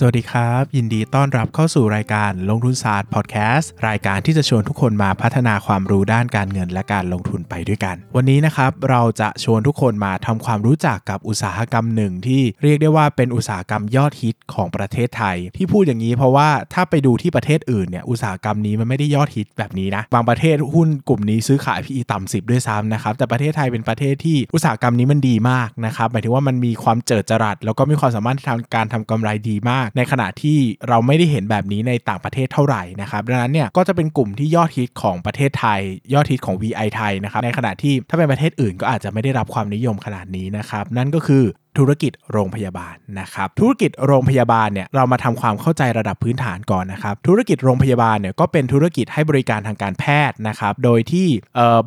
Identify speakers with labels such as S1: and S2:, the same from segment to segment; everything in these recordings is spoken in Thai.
S1: สวัสดีครับ ยินดีต้อนรับเข้าสู่รายการลงทุนศาสตร์พอดแคสต์รายการที่จะชวนทุกคนมาพัฒนาความรู้ด้านการเงินและการลงทุนไปด้วยกัน วันนี้นะครับเราจะชวนทุกคนมาทำความรู้จักกับอุตสาหกรรมหนึ่งที่เรียกได้ว่าเป็นอุตสาหกรรมยอดฮิตของประเทศไทย ที่พูดอย่างนี้เพราะว่าถ้าไปดูที่ประเทศอื่นเนี่ยอุตสาหกรรมนี้มันไม่ได้ยอดฮิตแบบนี้นะบางประเทศหุ้นกลุ่มนี้ซื้อขาย PE ต่ำสิบด้วยซ้ำนะครับแต่ประเทศไทยเป็นประเทศที่อุตสาหกรรมนี้มันดีมากนะครับหมายถึงว่ามันมีความเจิดจรัสแล้วก็มีความสามารถทางการทำกำไรดีมากในขณะที่เราไม่ได้เห็นแบบนี้ในต่างประเทศเท่าไหร่นะครับดังนั้นเนี่ยก็จะเป็นกลุ่มที่ยอดฮิตของประเทศไทย ยอดฮิตของ VI ไทยนะครับในขณะที่ถ้าเป็นประเทศอื่นก็อาจจะไม่ได้รับความนิยมขนาดนี้นะครับนั่นก็คือ ธุรกิจโรงพยาบาลนะครับธุรกิจโรงพยาบาลเนี่ยเรามาทำความเข้าใจระดับพื้นฐานก่อนนะครับธุรกิจโรงพยาบาลเนี่ยก็เป็นธุรกิจให้บริการทางการแพทย์นะครับโดยที่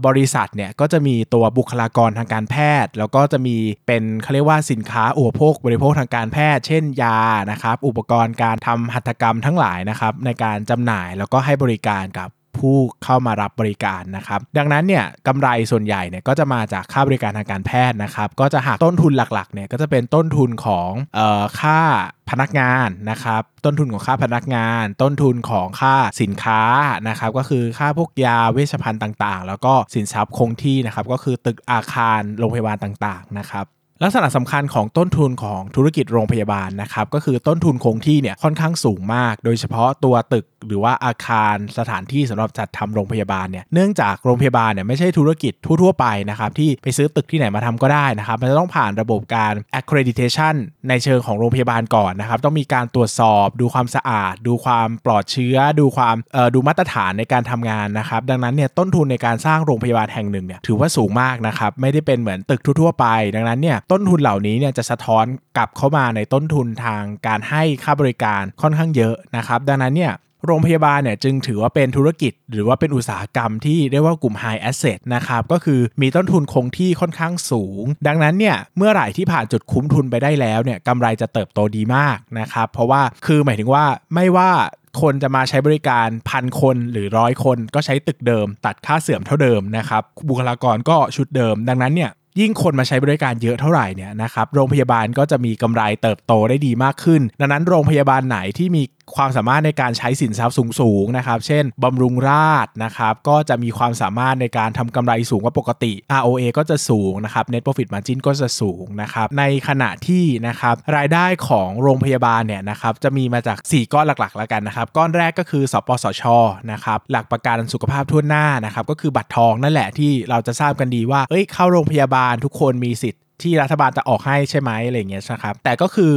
S1: บริษัทเนี่ยก็จะมีตัวบุคลากรทางการแพทย์ แล้วก็จะมีเป็นเขาเรียกว่าสินค้าอุปโภคบริโภคทางการแพทย์ เช่นยานะครับอุปกรณ์การทำหัตถกรรมทั้งหลายนะครับในการจำหน่ายแล้วก็ให้บริการกับ ผู้เข้ามารับบริการนะครับ ดังนั้นเนี่ยกำไรส่วนใหญ่เนี่ยก็จะมาจากค่าบริการทางการแพทย์นะครับ ก็จะหักต้นทุนหลักๆเนี่ยก็จะเป็นต้นทุนของออค่าพนักงานนะครับต้นทุนของค่าพนักงาน ต้นทุนของค่าสินค้านะครับก็คือค่าพวกยาเวชภัณฑ์ต่างๆ แล้วก็สินทรัพย์คงที่นะครับก็คือตึกอาคารโรงพยาบาลต่างๆนะครับ ลักษณะสำคัญของต้นทุนของธุรกิจโรงพยาบาลนะครับก็คือต้นทุนคงที่เนี่ยค่อนข้างสูงมาก โดยเฉพาะตัวตึกหรือว่าอาคารสถานที่สำหรับจัดทำโรงพยาบาลเนี่ยเนื่องจากโรงพยาบาลเนี่ยไม่ใช่ธุรกิจทั่วๆไปนะครับที่ไปซื้อตึกที่ไหนมาทำก็ได้นะครับมันจะต้องผ่านระบบการ accreditation ในเชิงของโรงพยาบาลก่อนนะครับต้องมีการตรวจสอบดูความสะอาด ดูความปลอดเชื้อ ดูความดูมาตรฐานในการทำงานนะครับดังนั้นเนี่ยต้นทุนในการสร้างโรงพยาบาลแห่งหนึ่งเนี่ยถือว่าสูงมากนะครับไม่ได้เป็นเหมือนตึกทั่วๆไป ดังนั้นเนี่ยต้นทุนเหล่านี้เนี่ยจะสะท้อนกลับเข้ามาในต้นทุนทางการให้ค่าบริการค่อนข้างเยอะนะครับ ดังนั้นเนี่ยโรงพยาบาลเนี่ยจึงถือว่าเป็นธุรกิจ หรือว่าเป็นอุตสาหกรรมที่เรียกว่ากลุ่ม high asset นะครับก็คือมีต้นทุนคงที่ค่อนข้างสูง ดังนั้นเนี่ยเมื่อไหร่ที่ผ่านจุดคุ้มทุนไปได้แล้วเนี่ยกำไรจะเติบโตดีมากนะครับเพราะว่าคือหมายถึงว่าไม่ว่าคนจะมาใช้บริการพันคนหรือร้อยคนก็ใช้ตึกเดิม ตัดค่าเสื่อมเท่าเดิมนะครับบุคลากรก็ชุดเดิม ดังนั้นเนี่ย ยิ่งคนมาใช้บริการเยอะเท่าไหร่เนี่ยนะครับโรงพยาบาลก็จะมีกำไรเติบโตได้ดีมากขึ้น ดังนั้นโรงพยาบาลไหนที่มีความสามารถในการใช้สินทรัพย์สูงๆนะครับ เช่นบำรุงราษนะครับ ก็จะมีความสามารถในการทำกำไรสูงกว่าปกติ ROA ก็จะสูงนะครับ Net Profit Margin ก็จะสูงนะครับ ในขณะที่นะครับรายได้ของโรงพยาบาลเนี่ยนะครับจะมีมาจาก 4 ก้อนหลักๆ แล้วกันนะครับ ก้อนแรกก็คือสปสชนะครับหลักประกันสุขภาพทั่วหน้านะครับก็คือบัตรทองนั่นแหละที่เราจะทราบกันดีว่าเอ้ยเข้าโรงพยาบาลทุกคนมีสิทธิ์ ที่รัฐบาลจะออกให้ใช่ไหมอะไรเงี้ยนะครับแต่ก็คือ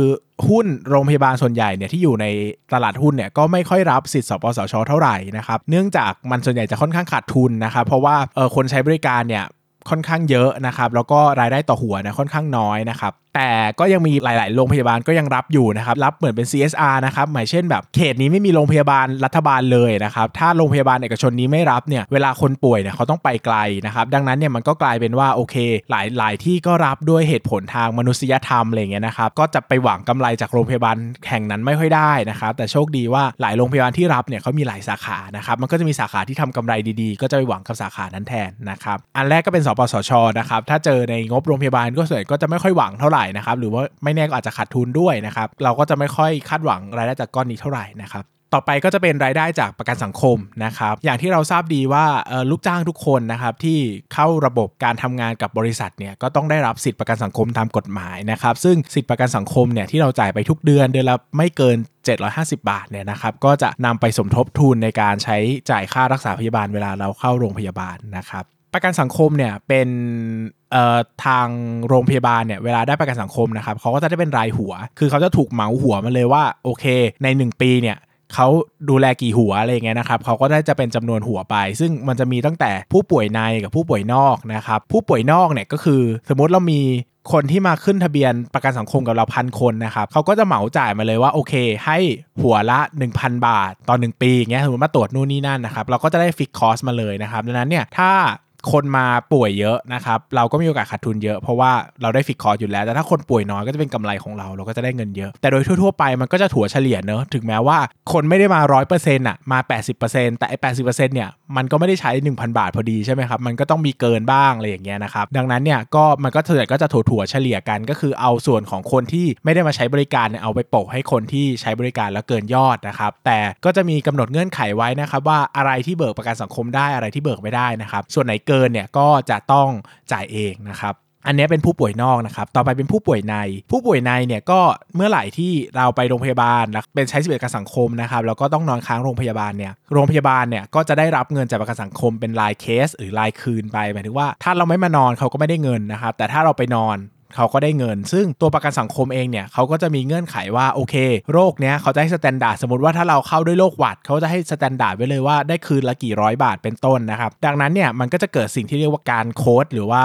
S1: หุ้นโรงพยาบาลส่วนใหญ่เนี่ยที่อยู่ในตลาดหุ้นเนี่ยก็ไม่ค่อยรับสิทธิ์สปสชเท่าไหร่นะครับเนื่องจากมันส่วนใหญ่จะค่อนข้างขาดทุนนะครับเพราะว่าเออคนใช้บริการเนี่ยค่อนข้างเยอะนะครับแล้วก็รายได้ต่อหัวเนี่ยค่อนข้างน้อยนะครับ แต่ก็ยังมีหลาย ๆ โรงพยาบาลก็ยังรับอยู่นะครับรับเหมือนเป็น CSR นะครับหมายเช่นแบบเขตนี้ไม่มีโรงพยาบาลรัฐบาลเลยนะครับถ้าโรงพยาบาลเอกชนนี้ไม่รับเนี่ยเวลาคนป่วยเนี่ยเขาต้องไปไกลนะครับดังนั้นเนี่ยมันก็กลายเป็นว่าโอเค หลายหลายที่ก็รับด้วยเหตุผลทางมนุษยธรรมอะไรเงี้ยนะครับก็จะไปหวังกำไรจากโรงพยาบาลแห่งนั้นไม่ค่อยได้นะครับแต่โชคดีว่าหลายโรงพยาบาลที่รับเนี่ยเขามีหลายสาขานะครับมันก็จะมีสาขาที่ทำกำไรดีๆ ก็จะไปหวังกับสาขานั้นแทนนะครับอันแรกก็เป็นสปสชนะครับถ้าเจอในงบโรงพยาบาลก็ส่วนก็จะไม่ค่อยหวังเท่าไหร่นะครับหรือว่าไม่แน่ก็อาจจะขาดทุนด้วยนะครับเราก็จะไม่ค่อยคาดหวังรายได้จากก้อนนี้เท่าไหร่นะครับต่อไปก็จะเป็นรายได้จากประกันสังคมนะครับอย่างที่เราทราบดีว่าลูกจ้างทุกคนนะครับที่เข้าระบบการทำงานกับบริษัทเนี่ยก็ต้องได้รับสิทธิประกันสังคมตามกฎหมายนะครับซึ่งสิทธิประกันสังคมเนี่ยที่เราจ่ายไปทุกเดือนเดือนละไม่เกิน 750 บาทเนี่ยนะครับก็จะนำไปสมทบทุนในการใช้จ่ายค่ารักษาพยาบาลเวลาเราเข้าโรงพยาบาลนะครับ ประกันสังคมเนี่ยเป็นทางโรงพยาบาลเนี่ยเวลาได้ประกันสังคมนะครับเขาก็จะได้เป็นรายหัว คือเขาจะถูกเหมาหัวมาเลยว่าโอเค ใน 1 ปีเนี่ยเขาดูแลกี่หัวอะไรเงี้ยนะครับเขาก็ได้จะเป็นจำนวนหัวไป ซึ่งมันจะมีตั้งแต่ผู้ป่วยในกับผู้ป่วยนอกนะครับผู้ป่วยนอกเนี่ยก็คือ สมมติเรามีคนที่มาขึ้นทะเบียนประกันสังคมกับเราพันคนนะครับเขาก็จะเหมาจ่ายมาเลยว่าโอเค ให้หัวละ 1,000 บาทต่อ1ปีเงี้ยสมมติมาตรวจนู่นนี่นั่นนะครับเราก็จะได้ fixed cost มาเลยนะครับดังนั้นเนี่ยถ้า คนมาป่วยเยอะนะครับ เราก็มีโอกาสขาดทุนเยอะเพราะว่าเราได้ฟิกคอร์อยู่แล้ว แต่ถ้าคนป่วยน้อยก็จะเป็นกำไรของเรา เราก็จะได้เงินเยอะ แต่โดยทั่วๆไปมันก็จะถัวเฉลี่ยเนอะถึงแม้ว่าคนไม่ได้มา 100%อร์่ะมา 80%แต่ไอ้แปเนี่ยมันก็ไม่ได้ใช้ 1,000 บาทพอดีใช่ไหมครับ มันก็ต้องมีเกินบ้างอะไรอย่างเงี้ยนะครับดังนั้นเนี่ยก็มันก็เฉลี่ยก็จะถัวๆเฉลี่ยกันก็คือเอาส่วนของคนที่ไม่ได้มาใช้บริการเนี่ยเอาไปโปะให้คนที่ใช้บริการแล้วเกินยอดนะครับแต่ก็จะมีกำหนดเงื่อนไขไว้นะครับว่าอะไรที่เบิกประกันสังคมได้อะไรที่เบิกไม่ได้นะครับส่วนไหนเกินเนี่ยก็จะต้องจ่ายเองนะครับอันนี้เป็นผู้ป่วยนอกนะครับ ต่อไปเป็นผู้ป่วยใน ผู้ป่วยในเนี่ยก็เมื่อไหร่ที่เราไปโรงพยาบาลเป็นใช้สิทธิประกันสังคมนะครับ แล้วก็ต้องนอนค้างโรงพยาบาลเนี่ย โรงพยาบาลเนี่ยก็จะได้รับเงินจากประกันสังคมเป็นรายเคส หรือรายคืนไป หมายถึงว่าถ้าเราไม่มานอนเขาก็ไม่ได้เงินนะครับ แต่ถ้าเราไปนอน เขาก็ได้เงิน ซึ่งตัวประกันสังคมเองเนี่ยเขาก็จะมีเงื่อนไขว่าโอเค โรคเนี้ยเขาจะให้ standard สมมติว่าถ้าเราเข้าด้วยโรคหวัดเขาจะให้ standard ไว้เลยว่าได้คืนละกี่ร้อยบาทเป็นต้นนะครับ ดังนั้นเนี่ยมันก็จะเกิดสิ่งที่เรียกว่าการโค้ดหรือว่า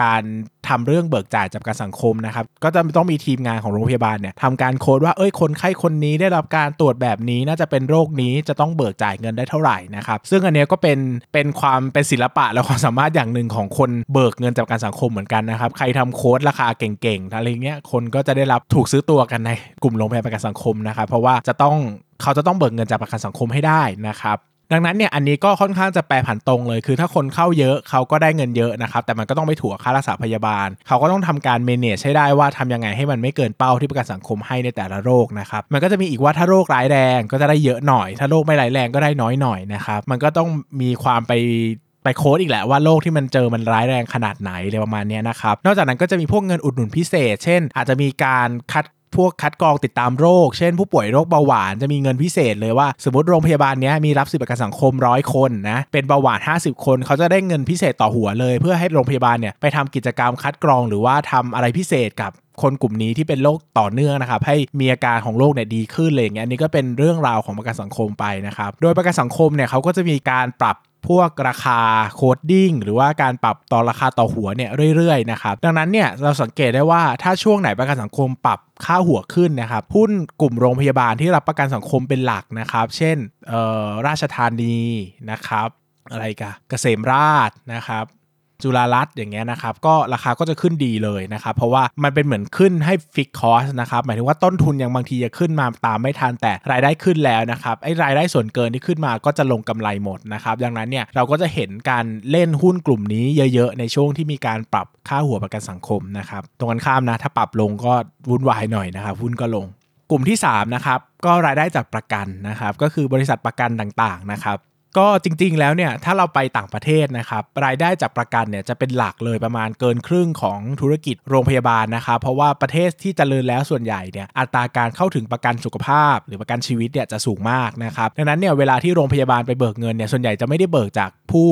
S1: การทำเรื่องเบิกจ่ายจากการสังคมนะครับ ก็จะต้องมีทีมงานของโรงพยาบาลเนี่ยทำการโค้ดว่าเอ้ยคนไข้คนนี้ได้รับการตรวจแบบนี้น่าจะเป็นโรคนี้จะต้องเบิกจ่ายเงินได้เท่าไหร่นะครับซึ่งอันนี้ก็เป็นเป็นความเป็นศิลปะและความสามารถอย่างหนึ่งของคนเบิกเงินจากการสังคมเหมือนกันนะครับใครทำโค้ดราคาเก่งๆอะไรเงี้ยคนก็จะได้รับถูกซื้อตัวกันในกลุ่มโรงพยาบาลประกันสังคมนะครับเพราะว่าจะต้องเขาจะต้องเบิกเงินจากประกันสังคมให้ได้นะครับ ดังนั้นเนี่ยอันนี้ก็ค่อนข้างจะแปรผันตรงเลย คือถ้าคนเข้าเยอะเขาก็ได้เงินเยอะนะครับ แต่มันก็ต้องไปถั่วค่ารักษาพยาบาล เขาก็ต้องทำการเมเนจให้ได้ว่าทำยังไงให้มันไม่เกินเป้าที่ประกันสังคมให้ในแต่ละโรคนะครับ มันก็จะมีอีกว่าถ้าโรคร้ายแรงก็จะได้เยอะหน่อย ถ้าโรคไม่ร้ายแรงก็ได้น้อยหน่อยนะครับ มันก็ต้องมีความไปไปโค้ดอีกแหละว่าโรคที่มันเจอมันร้ายแรงขนาดไหนเลยประมาณนี้นะครับ นอกจากนั้นก็จะมีพวกเงินอุดหนุนพิเศษ เช่น อาจจะมีการคัด พวกคัดกรองติดตามโรค เช่นผู้ป่วยโรคเบาหวานจะมีเงินพิเศษเลยว่า สมมติโรงพยาบาลนี้มีรับสิทธิประกันสังคมร้อยคนนะเป็นเบาหวาน 50 คน เขาจะได้เงินพิเศษต่อหัวเลย เพื่อให้โรงพยาบาลเนี่ยไปทำกิจกรรมคัดกรองหรือว่าทำอะไรพิเศษกับคนกลุ่มนี้ที่เป็นโรคต่อเนื่องนะครับให้มีอาการของโรคเนี่ยดีขึ้นเลยอย่างเงี้ยอันนี้ก็เป็นเรื่องราวของประกันสังคมไปนะครับโดยประกันสังคมเนี่ยเขาก็จะมีการปรับ พวกราคา coding หรือว่าการปรับต่อราคาต่อหัวเนี่ยเรื่อยๆนะครับดังนั้นเนี่ยเราสังเกตได้ว่าถ้าช่วงไหนประกันสังคมปรับค่าหัวขึ้นนะครับหุ้นกลุ่มโรงพยาบาลที่รับประกันสังคมเป็นหลักนะครับ เช่นราชธานีนะครับอะไรกะเกษมราษฎร์นะครับ จุฬารัตน์อย่างเงี้ยนะครับก็ราคาก็จะขึ้นดีเลยนะครับเพราะว่ามันเป็นเหมือนขึ้นให้ fixed cost นะครับหมายถึงว่าต้นทุนยังบางทีจะขึ้นมาตามไม่ทันแต่รายได้ขึ้นแล้วนะครับไอ้รายได้ส่วนเกินที่ขึ้นมาก็จะลงกำไรหมดนะครับดังนั้นเนี่ยเราก็จะเห็นการเล่นหุ้นกลุ่มนี้เยอะๆ ในช่วงที่มีการปรับค่าหัวประกันสังคมนะครับตรงกันข้ามนะถ้าปรับลงก็วุ่นวายหน่อยนะครับหุ้นก็ลงกลุ่มที่3นะครับก็รายได้จากประกันนะครับก็คือบริษัทประกันต่างๆนะครับ ก็จริงๆแล้วเนี่ยถ้าเราไปต่างประเทศนะครับรายได้จากประกันเนี่ยจะเป็นหลักเลยประมาณเกินครึ่งของธุรกิจโรงพยาบาลนะครับเพราะว่าประเทศที่จเจริญแล้วส่วนใหญ่เนี่ยอัตราการเข้าถึงประกันสุขภาพ หรือประกันชีวิตเนี่ยจะสูงมากนะครับดังนั้นเนี่ยเวลาที่โรงพยาบาลไปเบิกเงินเนี่ยส่วนใหญ่จะไม่ได้เบิกจากผู้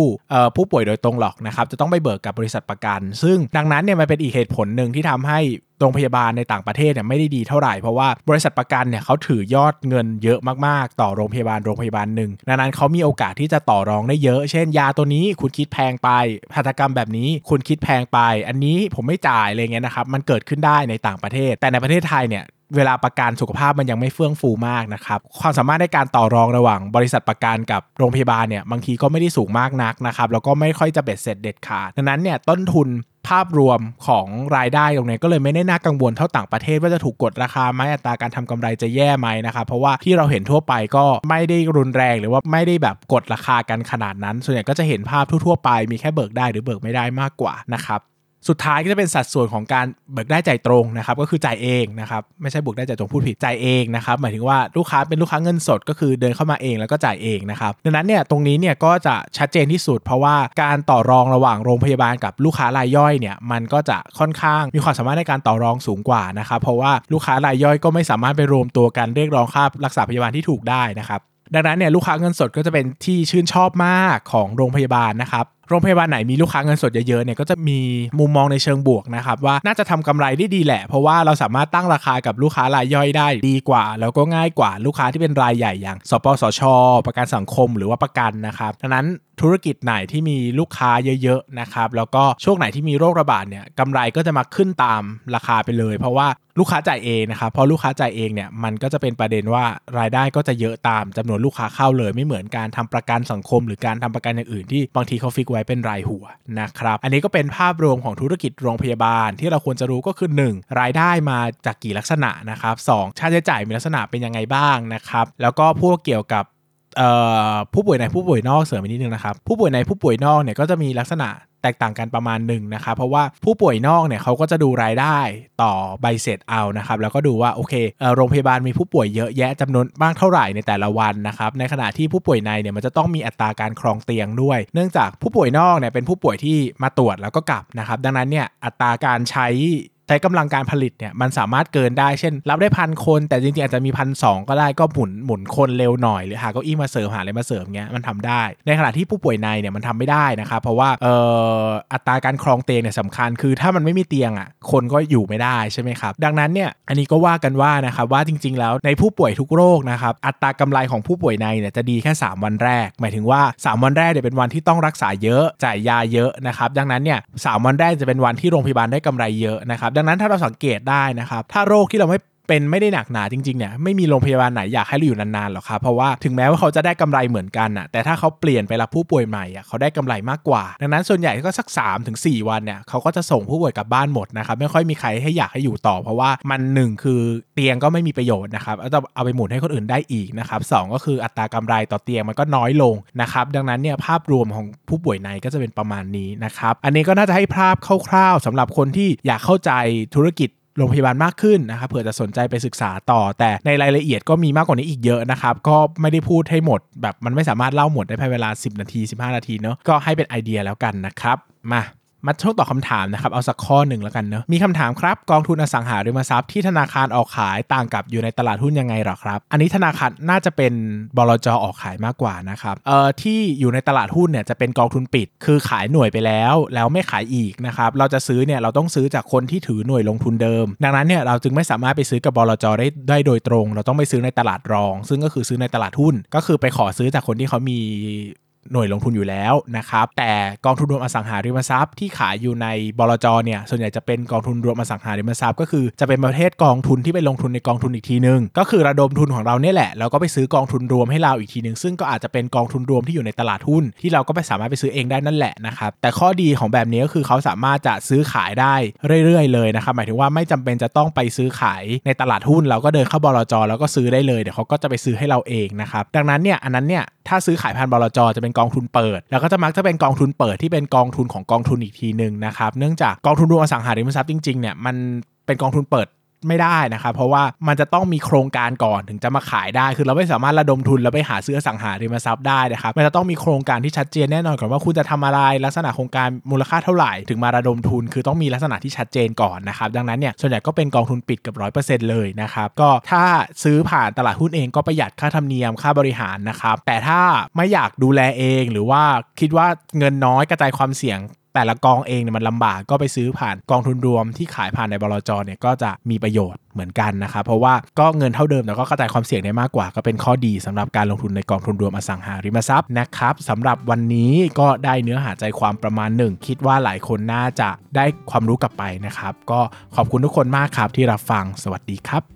S1: ผู้ป่วยโดยตรงหรอกนะครับจะต้องไปเบิกกับบริษัทประกัน ซึ่งดังนั้นเนี่ยมันเป็นอีกเหตุผลหนึ่งที่ทำให้ โรงพยาบาลในต่างประเทศเนี่ยไม่ได้ดีเท่าไหร่ เพราะว่าบริษัทประกันเนี่ยเขาถือยอดเงินเยอะมากๆ ต่อโรงพยาบาลโรงพยาบาลหนึ่งดังนั้นเขามีโอกาสที่จะต่อรองได้เยอะ เช่นยาตัวนี้คุณคิดแพงไปหัตถกรรมแบบนี้คุณคิดแพงไป อันนี้ผมไม่จ่ายอะไรเงี้ยนะครับมันเกิดขึ้นได้ในต่างประเทศ แต่ในประเทศไทยเนี่ย เวลาประกันสุขภาพมันยังไม่เฟื่องฟูมากนะครับ ความสามารถในการต่อรองระหว่างบริษัทประกันกับโรงพยาบาลเนี่ยบางทีก็ไม่ได้สูงมากนักนะครับแล้วก็ไม่ค่อยจะเบ็ดเสร็จเด็ดขาดดังนั้นเนี่ยต้นทุนภาพรวมของรายได้ตรงนี้ก็เลยไม่ได้น่ากังวลเท่าต่างประเทศว่าจะถูกกดราคาไหมอัตราการทำกำไรจะแย่ไหมนะครับเพราะว่าที่เราเห็นทั่วไปก็ไม่ได้รุนแรงหรือว่าไม่ได้แบบกดราคากันขนาดนั้น ส่วนใหญ่ก็จะเห็นภาพทั่วๆไปมีแค่เบิกได้หรือเบิกไม่ได้มากกว่านะครับ สุดท้ายก็จะเป็นสัดส่วนของการเบิกได้จ่ายตรงนะครับก็คือจ่ายเองนะครับไม่ใช่บิกได้จ่ายตรงพูดผิดจ่ายเองนะครับหมายถึงว่าลูกค้าเป็นลูกค้าเงินสดก็คือเดินเข้ามาเองแล้วก็จ่ายเองนะครับดังนั้นเนี่ยตรงนี้เนี่ยก็จะชัดเจนที่สุด เพราะว่าการต่อรองระหว่างโรงพยาบาลกับลูกค้ารายย่อยเนี่ยมันก็จะค่อนข้างมีความสามารถในการต่อรองสูงกว่านะครับเพราะว่าลูกค้ารายย่อยก็ไม่สามารถไปรวมตัวกันเรียกร้องค่ารักษาพยาบาลที่ถูกได้นะครับดังนั้นเนี่ยลูกค้าเงินสดก็จะเป็นที่ชื่นชอบมากของโรงพยาบาลนะครับ โรงพยาบาลไหนมีลูกค้าเงินสดเยอะๆเนี่ยก็จะมีมุมมองในเชิงบวกนะครับว่าน่าจะทำกำไรได้ดีแหละ เพราะว่าเราสามารถตั้งราคากับลูกค้ารายย่อยได้ดีกว่า แล้วก็ง่ายกว่าลูกค้าที่เป็นรายใหญ่อย่าง สปสช ประกันสังคม หรือว่าประกันนะครับดังนั้น ธุรกิจไหนที่มีลูกค้าเยอะๆนะครับแล้วก็ช่วงไหนที่มีโรคระบาดเนี่ยกำไรก็จะมาขึ้นตามราคาไปเลย เพราะว่าลูกค้าจ่ายเองนะครับพอลูกค้าจ่ายเองเนี่ยมันก็จะเป็นประเด็นว่ารายได้ก็จะเยอะตามจำนวนลูกค้าเข้าเลย ไม่เหมือนการทำประกันสังคม หรือการทำประกันอย่างอื่นที่บางทีเขาฟิกไว้เป็นรายหัวนะครับอันนี้ก็เป็นภาพรวมของธุรกิจโรงพยาบาล ที่เราควรจะรู้ก็คือ 1 รายได้มาจากกี่ลักษณะนะครับสค่าใช้จ่ายมีลักษณะเป็นยังไงบ้างนะครับแล้วก็พวกเกี่ยวกับ ผู้ป่วยในผู้ป่วยนอกเสริมอีกนิดนึงนะครับผู้ป่วยในผู้ป่วยนอกเนี่ยก็จะมีลักษณะแตกต่างกันประมาณหนึ่งนะครับเพราะว่าผู้ป่วยนอกเนี่ยเขาก็จะดูรายได้ต่อใบเสร็จเอานะครับแล้วก็ดูว่าโอเคโรงพยาบาลมีผู้ป่วยเยอะแยะจำนวนบ้างเท่าไหร่ในแต่ละวันนะครับในขณะที่ผู้ป่วยในเนี่ยมันจะต้องมีอัตราการครองเตียงด้วย เนื่องจากผู้ป่วยนอกเนี่ยเป็นผู้ป่วยที่มาตรวจแล้วก็กลับนะครับดังนั้นเนี่ยอัตราการใช้ ใช้กำลังการผลิตเนี่ยมันสามารถเกินได้เช่น รับได้พันคน แต่จริงๆ อาจจะมีพันสก็ได้ก็หมุนหมุนคนเร็วหน่อยหรือหาเก้าอี้มาเสริมหาอะไรมาเสริมเงี้ยมันทำได้ ในขณะที่ผู้ป่วยในเนี่ยมันทำไม่ได้นะครับเพราะว่าเอ่ออัตราการครองเตียงเนี่ยสำคัญคือถ้ามันไม่มีเตียงอะคนก็อยู่ไม่ได้ใช่ไหมครับดังนั้นเนี่ยอันนี้ก็ว่ากันว่านะครับว่าจริง ๆ แล้วในผู้ป่วยทุกโรคนะครับอัตรากำไรของผู้ป่วยในเนี่ยจะดีแค่ 3 วันแรก หมายถึงว่า 3 วันแรกเนี่ยเป็นวันที่ต้องรักษาเยอะจ่ายยาเยอะนะครับดังนั้นเนี่ยสวันแรกจะเป็นวันที่โรงพยาบาลได้กำไรเยอะนะครับดังนั้นถ้าเราสังเกตได้นะครับ ถ้าโรคที่เราไม่ เป็นไม่ได้หนักหนาจริงๆเนี่ยไม่มีโรงพยาบาลไหนอยากให้เราอยู่นานๆหรอกครับเพราะว่าถึงแม้ว่าเขาจะได้กำไรเหมือนกันอะแต่ถ้าเขาเปลี่ยนไปรับผู้ป่วยใหม่อะเขาได้กำไรมากกว่า ดังนั้นส่วนใหญ่ก็สัก3-4ถึงวันเนี่ยเขาก็จะส่งผู้ป่วยกลับบ้านหมดนะครับไม่ค่อยมีใครให้อยากให้อยู่ต่อ เพราะว่ามันหนึ่งคือเตียงก็ไม่มีประโยชน์นะครับจะเอาไปหมุนให้คนอื่นได้อีกนะครับสก็คืออัตรากำไรต่อเตียงมันก็น้อยลงนะครับดังนั้นเนี่ยภาพรวมของผู้ป่วยในก็จะเป็นประมาณนี้นะครับอันนี้ก็น่าจะให้ภาพคร่าวๆสำหรับคนที่อยากเข้าใจธุรกิจ โรงพยาบาลมากขึ้นนะครับเผื่อจะสนใจไปศึกษาต่อ แต่ในรายละเอียดก็มีมากกว่านี้อีกเยอะนะครับ ก็ไม่ได้พูดให้หมด แบบมันไม่สามารถเล่าหมดได้ภายในเวลา 10 นาที 15 นาทีเนาะก็ให้เป็นไอเดียแล้วกันนะครับมา มาช่วงตอบคาถามนะครับ เอาสักข้อหนึ่งแล้วกันเนอะมีคำถามครับ กองทุนอสังหาริมทรัพย์ที่ธนาคารออกขายต่างกับอยู่ในตลาดหุ้นยังไงหรอครับ อันนี้ธนาคารน่าจะเป็นบลจออกขายมากกว่านะครับเอ่อที่อยู่ในตลาดหุ้นเนี่ยจะเป็นกองทุนปิด คือขายหน่วยไปแล้วแล้วไม่ขายอีกนะครับเราจะซื้อเนี่ยเราต้องซื้อจากคนที่ถือหน่วยลงทุนเดิม ดังนั้นเนี่ยเราจึงไม่สามารถไปซื้อกับบลจได้ได้โดยตรง เราต้องไปซื้อในตลาดรอง ซึ่งก็คือซื้อในตลาดหุ้น ก็คือไปขอซื้อจากคนที่เขามี หน่วยลงทุนอยู่แล้วนะครับแต่กองทุนรวมอสังหาริมทรัพย์ที่ขายอยู่ในบลจเนี่ยส่วนใหญ่จะเป็นกองทุนรวมอสังหาริมทรัพย์ก็คือจะเป็นประเภทกองทุนที่ไปลงทุนในกองทุนอีกทีนึง ก็คือระดมทุนของเราเนี่ยแหละแล้วก็ไปซื้อกองทุนรวมให้เราอีกทีนึงซึ่งก็อาจจะเป็นกองทุนรวมที่อยู่ในตลาดหุ้น ที่เราก็ไปสามารถไปซื้อเองได้นั่นแหละนะครับแต่ข้อดีของแบบนี้ก็คือเขาสามารถจะซื้อขายได้เรื่อยๆ เลยนะครับหมายถึงว่าไม่จำเป็นจะต้องไปซื้อขายในตลาดหุ้น เราก็เดินเข้าบลจแล้วก็ซื้อได้เลยเดี๋ยวเขาก็จะไปซื้อให้เราเองนะครับดังนั้นเนี่ยอันนั้นเนี่ยถ้าซื้อขายผ่านบลจจะเป็นกองทุนเปิด แล้วก็จะมักจะเป็นกองทุนเปิดที่เป็นกองทุนของกองทุนอีกทีหนึ่งนะครับ เนื่องจากกองทุนรวมอสังหาริมทรัพย์จริงๆเนี่ยมันเป็นกองทุนเปิด ไม่ได้นะครับเพราะว่ามันจะต้องมีโครงการก่อนถึงจะมาขายได้ คือเราไม่สามารถระดมทุนแล้วไปหาซื้อสังหาริมทรัพย์ได้นะครับมันจะต้องมีโครงการที่ชัดเจนแน่นอนก่อนว่าคุณจะทำอะไรลักษณะโครงการมูลค่าเท่าไหร่ถึงมาระดมทุน คือต้องมีลักษณะที่ชัดเจนก่อนนะครับดังนั้นเนี่ยส่วนใหญ่ก็เป็นกองทุนปิดกับร้อยเปอร์เซ็นต์เลยนะครับก็ถ้าซื้อผ่านตลาดหุ้นเองก็ประหยัดค่าธรรมเนียมค่าบริหารนะครับแต่ถ้าไม่อยากดูแลเองหรือว่าคิดว่าเงินน้อยกระจายความเสี่ยง แต่ละกองเองเนี่ยมันลำบากก็ไปซื้อผ่านกองทุนรวมที่ขายผ่านในบลจเนี่ยก็จะมีประโยชน์เหมือนกันนะครับเพราะว่าก็เงินเท่าเดิมแต่ก็กระจายความเสี่ยงได้มากกว่า ก็เป็นข้อดีสำหรับการลงทุนในกองทุนรวมอสังหาริมทรัพย์นะครับสำหรับวันนี้ก็ได้เนื้อหาใจความประมาณหนึ่งคิดว่าหลายคนน่าจะได้ความรู้กลับไปนะครับ ก็ขอบคุณทุกคนมากครับที่รับฟังสวัสดีครับ